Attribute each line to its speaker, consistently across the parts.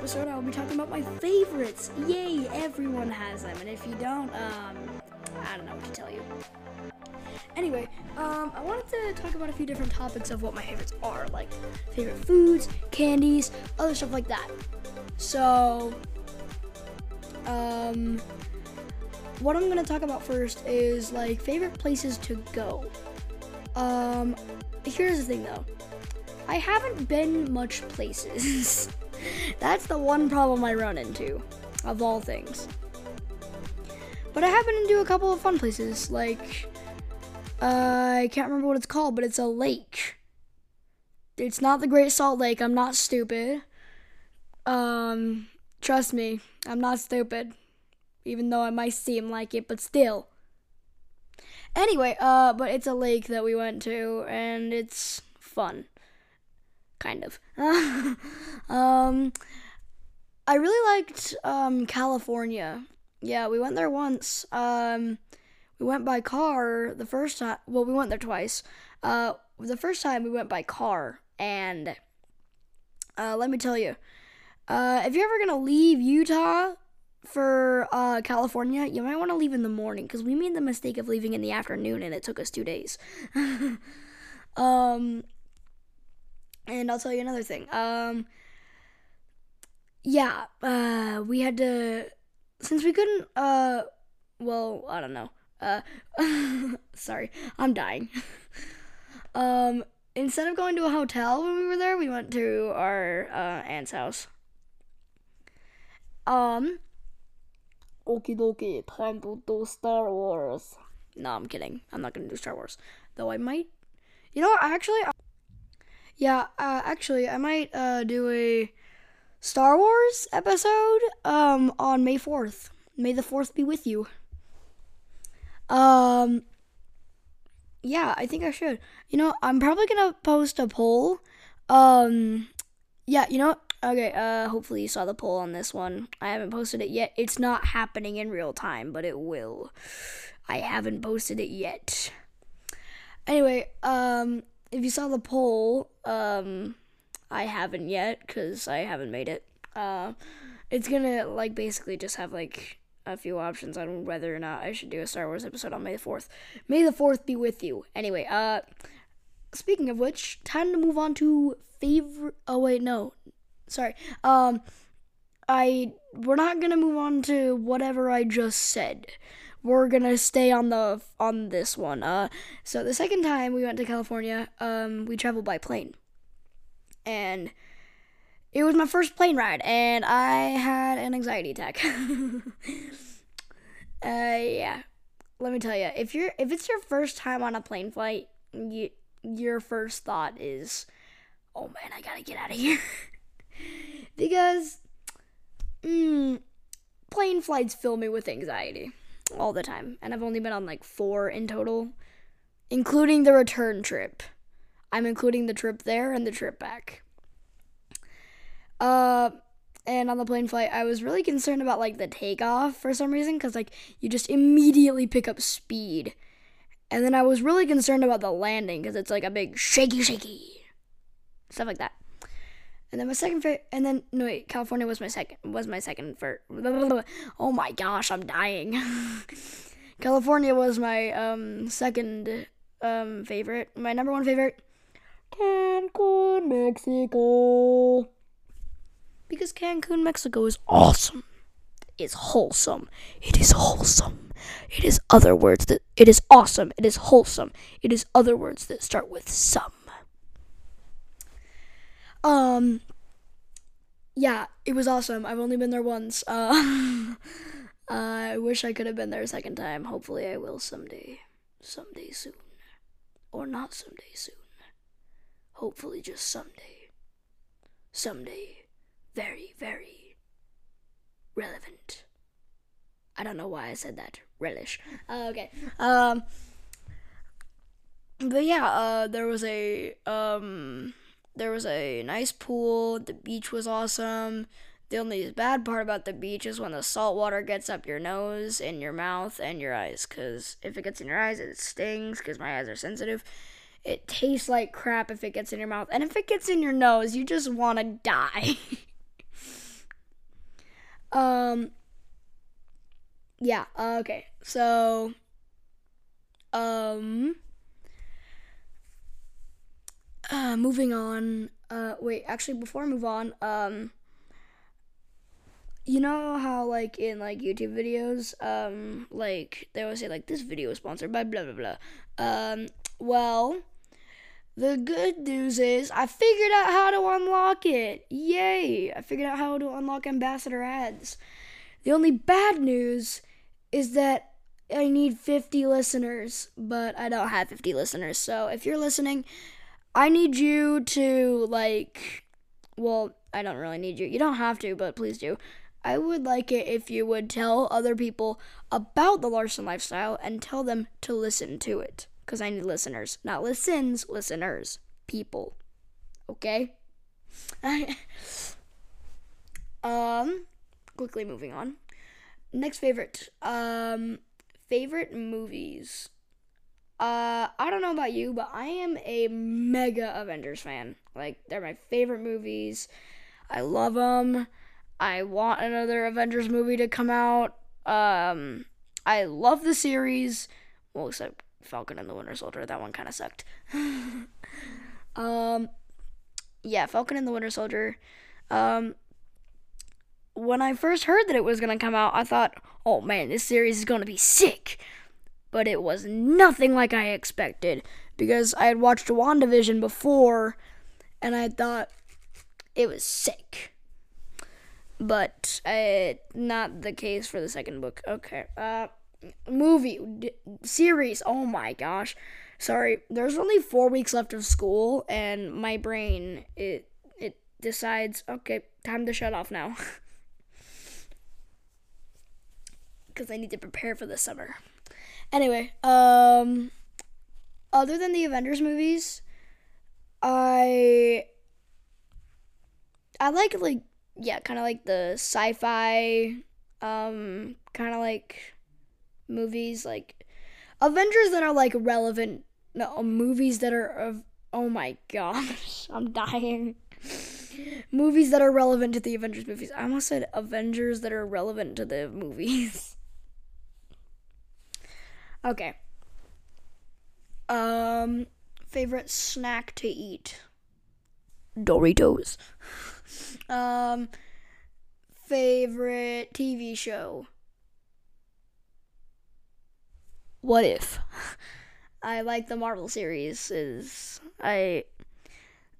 Speaker 1: episode, I will be talking about my favorites. Yay, everyone has them. And if you don't, um, I don't know what to tell you. Anyway, um, I wanted to talk about a few different topics of what my favorites are, like favorite foods, candies, other stuff like that. So, um, what I'm gonna talk about first is like favorite places to go. Um, here's the thing though, I haven't been much places. That's the one problem I run into, of all things. But I have been into a couple of fun places, like uh, I can't remember what it's called, but it's a lake. It's not the Great Salt Lake. I'm not stupid. Um, trust me, I'm not stupid. Even though I might seem like it, but still. Anyway, uh, but it's a lake that we went to, and it's fun. Kind of. um, I really liked um, California. Yeah, we went there once. Um, we went by car the first time. Well, we went there twice. Uh, the first time we went by car, and uh, let me tell you, uh, if you're ever gonna leave Utah for uh, California, you might want to leave in the morning because we made the mistake of leaving in the afternoon, and it took us two days. um, and I'll tell you another thing. Um, yeah, uh, we had to since we couldn't. Uh, well, I don't know. Uh, sorry, I'm dying. um, instead of going to a hotel when we were there, we went to our uh, aunt's house. Um, okie dokie, time to do Star Wars. No, I'm kidding. I'm not gonna do Star Wars, though I might. You know, what, actually, I, yeah, uh, actually, I might uh, do a Star Wars episode um on May fourth. May the fourth be with you. Um, yeah, I think I should. You know, I'm probably gonna post a poll. Um, yeah, you know, okay. Uh, hopefully you saw the poll on this one. I haven't posted it yet. It's not happening in real time, but it will. I haven't posted it yet. Anyway, um, if you saw the poll, um, I haven't yet because I haven't made it. Uh, it's gonna like basically just have like a few options on whether or not I should do a Star Wars episode on May the 4th. May the 4th be with you. Anyway, uh speaking of which, time to move on to favorite Oh wait, no. Sorry. Um I we're not going to move on to whatever I just said. We're to stay on the on this one. Uh so the second time we went to California, um we traveled by plane. And it was my first plane ride and I had an anxiety attack. uh, yeah. Let me tell you, if you're if it's your first time on a plane flight, you, your first thought is, "Oh man, I gotta get out of here," because mm, plane flights fill me with anxiety all the time, and I've only been on like four in total, including the return trip. I'm including the trip there and the trip back. Uh, and on the plane flight, I was really concerned about like the takeoff for some reason because like you just immediately pick up speed. And then I was really concerned about the landing because it's like a big shaky, shaky stuff like that. And then my second favorite, and then no wait, California was my second was my second for. Oh my gosh, I'm dying. California was my um second um favorite. My number one favorite, Cancun, Mexico because Cancun, Mexico is awesome. It's wholesome. It is wholesome. It is other words that it is awesome. It is wholesome. It is other words that start with some. Um yeah, it was awesome. I've only been there once. Uh, I wish I could have been there a second time. Hopefully I will someday. Someday soon. Or not someday soon. Hopefully just someday. Someday very, very relevant. I don't know why I said that. Relish. Uh, okay. Um. But yeah, uh, there was a um, there was a nice pool. The beach was awesome. The only bad part about the beach is when the salt water gets up your nose and your mouth and your eyes. Cause if it gets in your eyes, it stings. Cause my eyes are sensitive. It tastes like crap if it gets in your mouth. And if it gets in your nose, you just want to die. um yeah, okay. So um uh moving on. Uh wait, actually before I move on, um you know how like in like YouTube videos, um, like they always say like this video is sponsored by blah blah blah. Um, well, the good news is I figured out how to unlock it. Yay! I figured out how to unlock ambassador ads. The only bad news is that I need 50 listeners, but I don't have 50 listeners. So if you're listening, I need you to like well, I don't really need you. You don't have to, but please do. I would like it if you would tell other people about the Larson lifestyle and tell them to listen to it. Because I need listeners. Not listens, listeners. People. Okay? um, quickly moving on. Next favorite. Um, favorite movies. Uh, I don't know about you, but I am a mega Avengers fan. Like, they're my favorite movies. I love them. I want another Avengers movie to come out. Um, I love the series. Well, except Falcon and the Winter Soldier. That one kind of sucked. um, yeah, Falcon and the Winter Soldier. Um, when I first heard that it was gonna come out, I thought, "Oh man, this series is gonna be sick." But it was nothing like I expected because I had watched WandaVision before, and I thought it was sick but uh, not the case for the second book. Okay. Uh, movie d- series. Oh my gosh. Sorry. There's only four weeks left of school, and my brain it it decides. Okay, time to shut off now. Because I need to prepare for the summer. Anyway, um, other than the Avengers movies, I I like like yeah, kind of like the sci-fi, um, kind of like movies like Avengers that are like relevant. No, movies that are of. Oh my gosh, I'm dying. movies that are relevant to the Avengers movies. I almost said Avengers that are relevant to the movies. okay. Um, favorite snack to eat? Doritos. Um, favorite TV show? What if? I like the Marvel series. Is I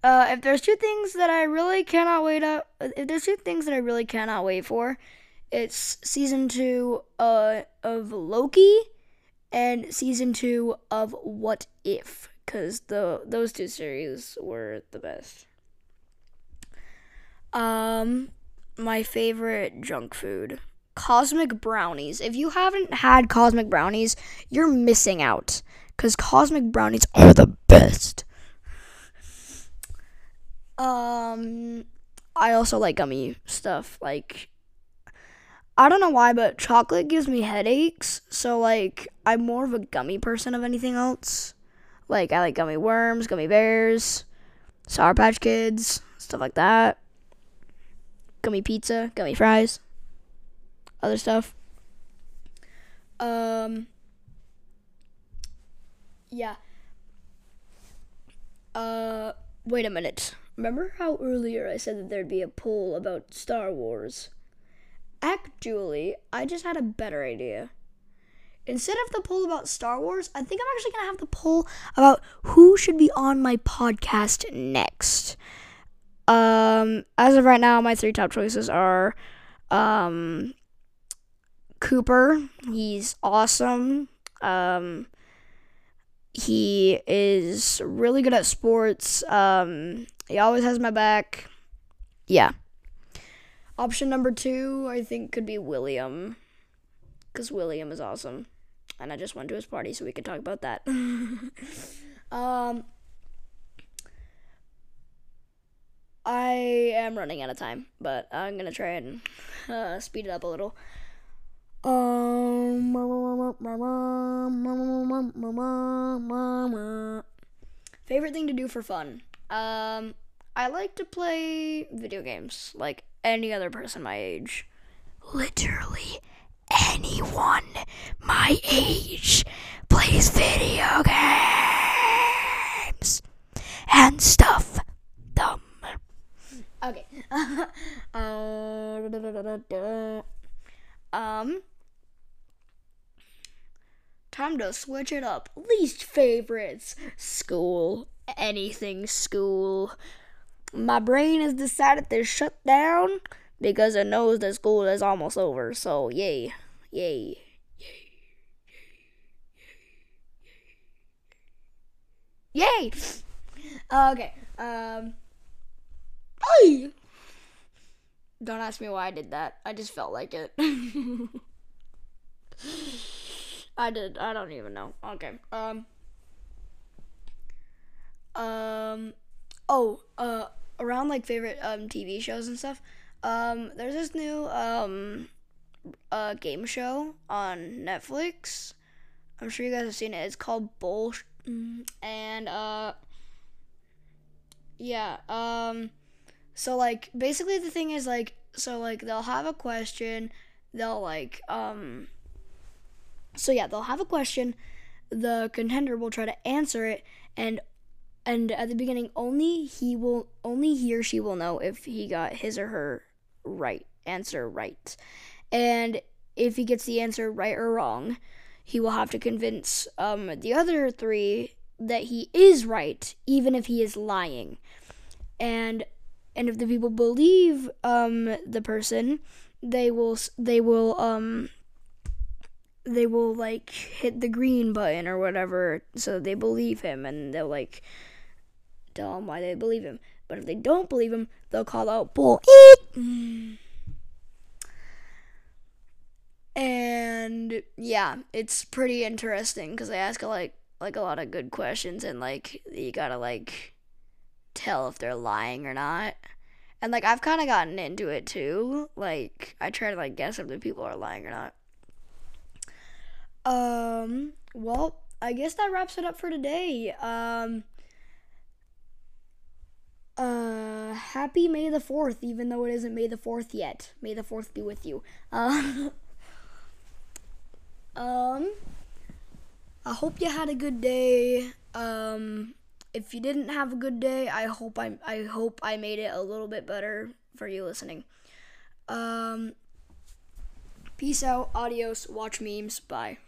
Speaker 1: uh, if there's two things that I really cannot wait up, if there's two things that I really cannot wait for, it's season two uh, of Loki and season two of What If, because the those two series were the best. Um, my favorite junk food cosmic brownies. If you haven't had cosmic brownies, you're missing out because cosmic brownies are the best. Um, I also like gummy stuff. Like, I don't know why, but chocolate gives me headaches. So, like, I'm more of a gummy person of anything else. Like, I like gummy worms, gummy bears, Sour Patch Kids, stuff like that gummy pizza, gummy fries, other stuff. Um, yeah. Uh, wait a minute. Remember how earlier I said that there'd be a poll about Star Wars? Actually, I just had a better idea. Instead of the poll about Star Wars, I think I'm actually going to have the poll about who should be on my podcast next. Um, as of right now, my three top choices are um, Cooper. He's awesome. Um, he is really good at sports. Um, he always has my back. Yeah. Option number two, I think, could be William. Because William is awesome. And I just went to his party, so we could talk about that. um, I am running out of time, but I'm gonna try and uh, speed it up a little. Um, favorite thing to do for fun. Um, I like to play video games like any other person my age. Literally anyone my age plays video games and stuff. Dumb. Okay. um. Time to switch it up. Least favorites. School. Anything school. My brain has decided to shut down because it knows that school is almost over. So, yay. Yay. Yay. Yay. Okay. Um. Don't ask me why I did that. I just felt like it. I did. I don't even know. Okay. Um. Um. Oh. Uh. Around like favorite um TV shows and stuff. Um. There's this new um. Uh, game show on Netflix. I'm sure you guys have seen it. It's called Bull. And uh. Yeah. Um. So like basically the thing is like so like they'll have a question. They'll like um so yeah, they'll have a question. The contender will try to answer it, and and at the beginning, only he will, only he or she will know if he got his or her right answer right, and if he gets the answer right or wrong, he will have to convince um, the other three that he is right, even if he is lying, and and if the people believe um, the person, they will they will um, they will like hit the green button or whatever so they believe him and they'll like tell them why they believe him. But if they don't believe him, they'll call out bull. And yeah, it's pretty interesting because they ask like like a lot of good questions and like you gotta like tell if they're lying or not. And like I've kind of gotten into it too. Like I try to like guess if the people are lying or not. Um, well, I guess that wraps it up for today. Um, uh, happy May the 4th, even though it isn't May the 4th yet. May the 4th be with you. Uh, um, I hope you had a good day. Um, if you didn't have a good day, I hope I I hope I made it a little bit better for you listening. Um, peace out, adios, watch memes, bye.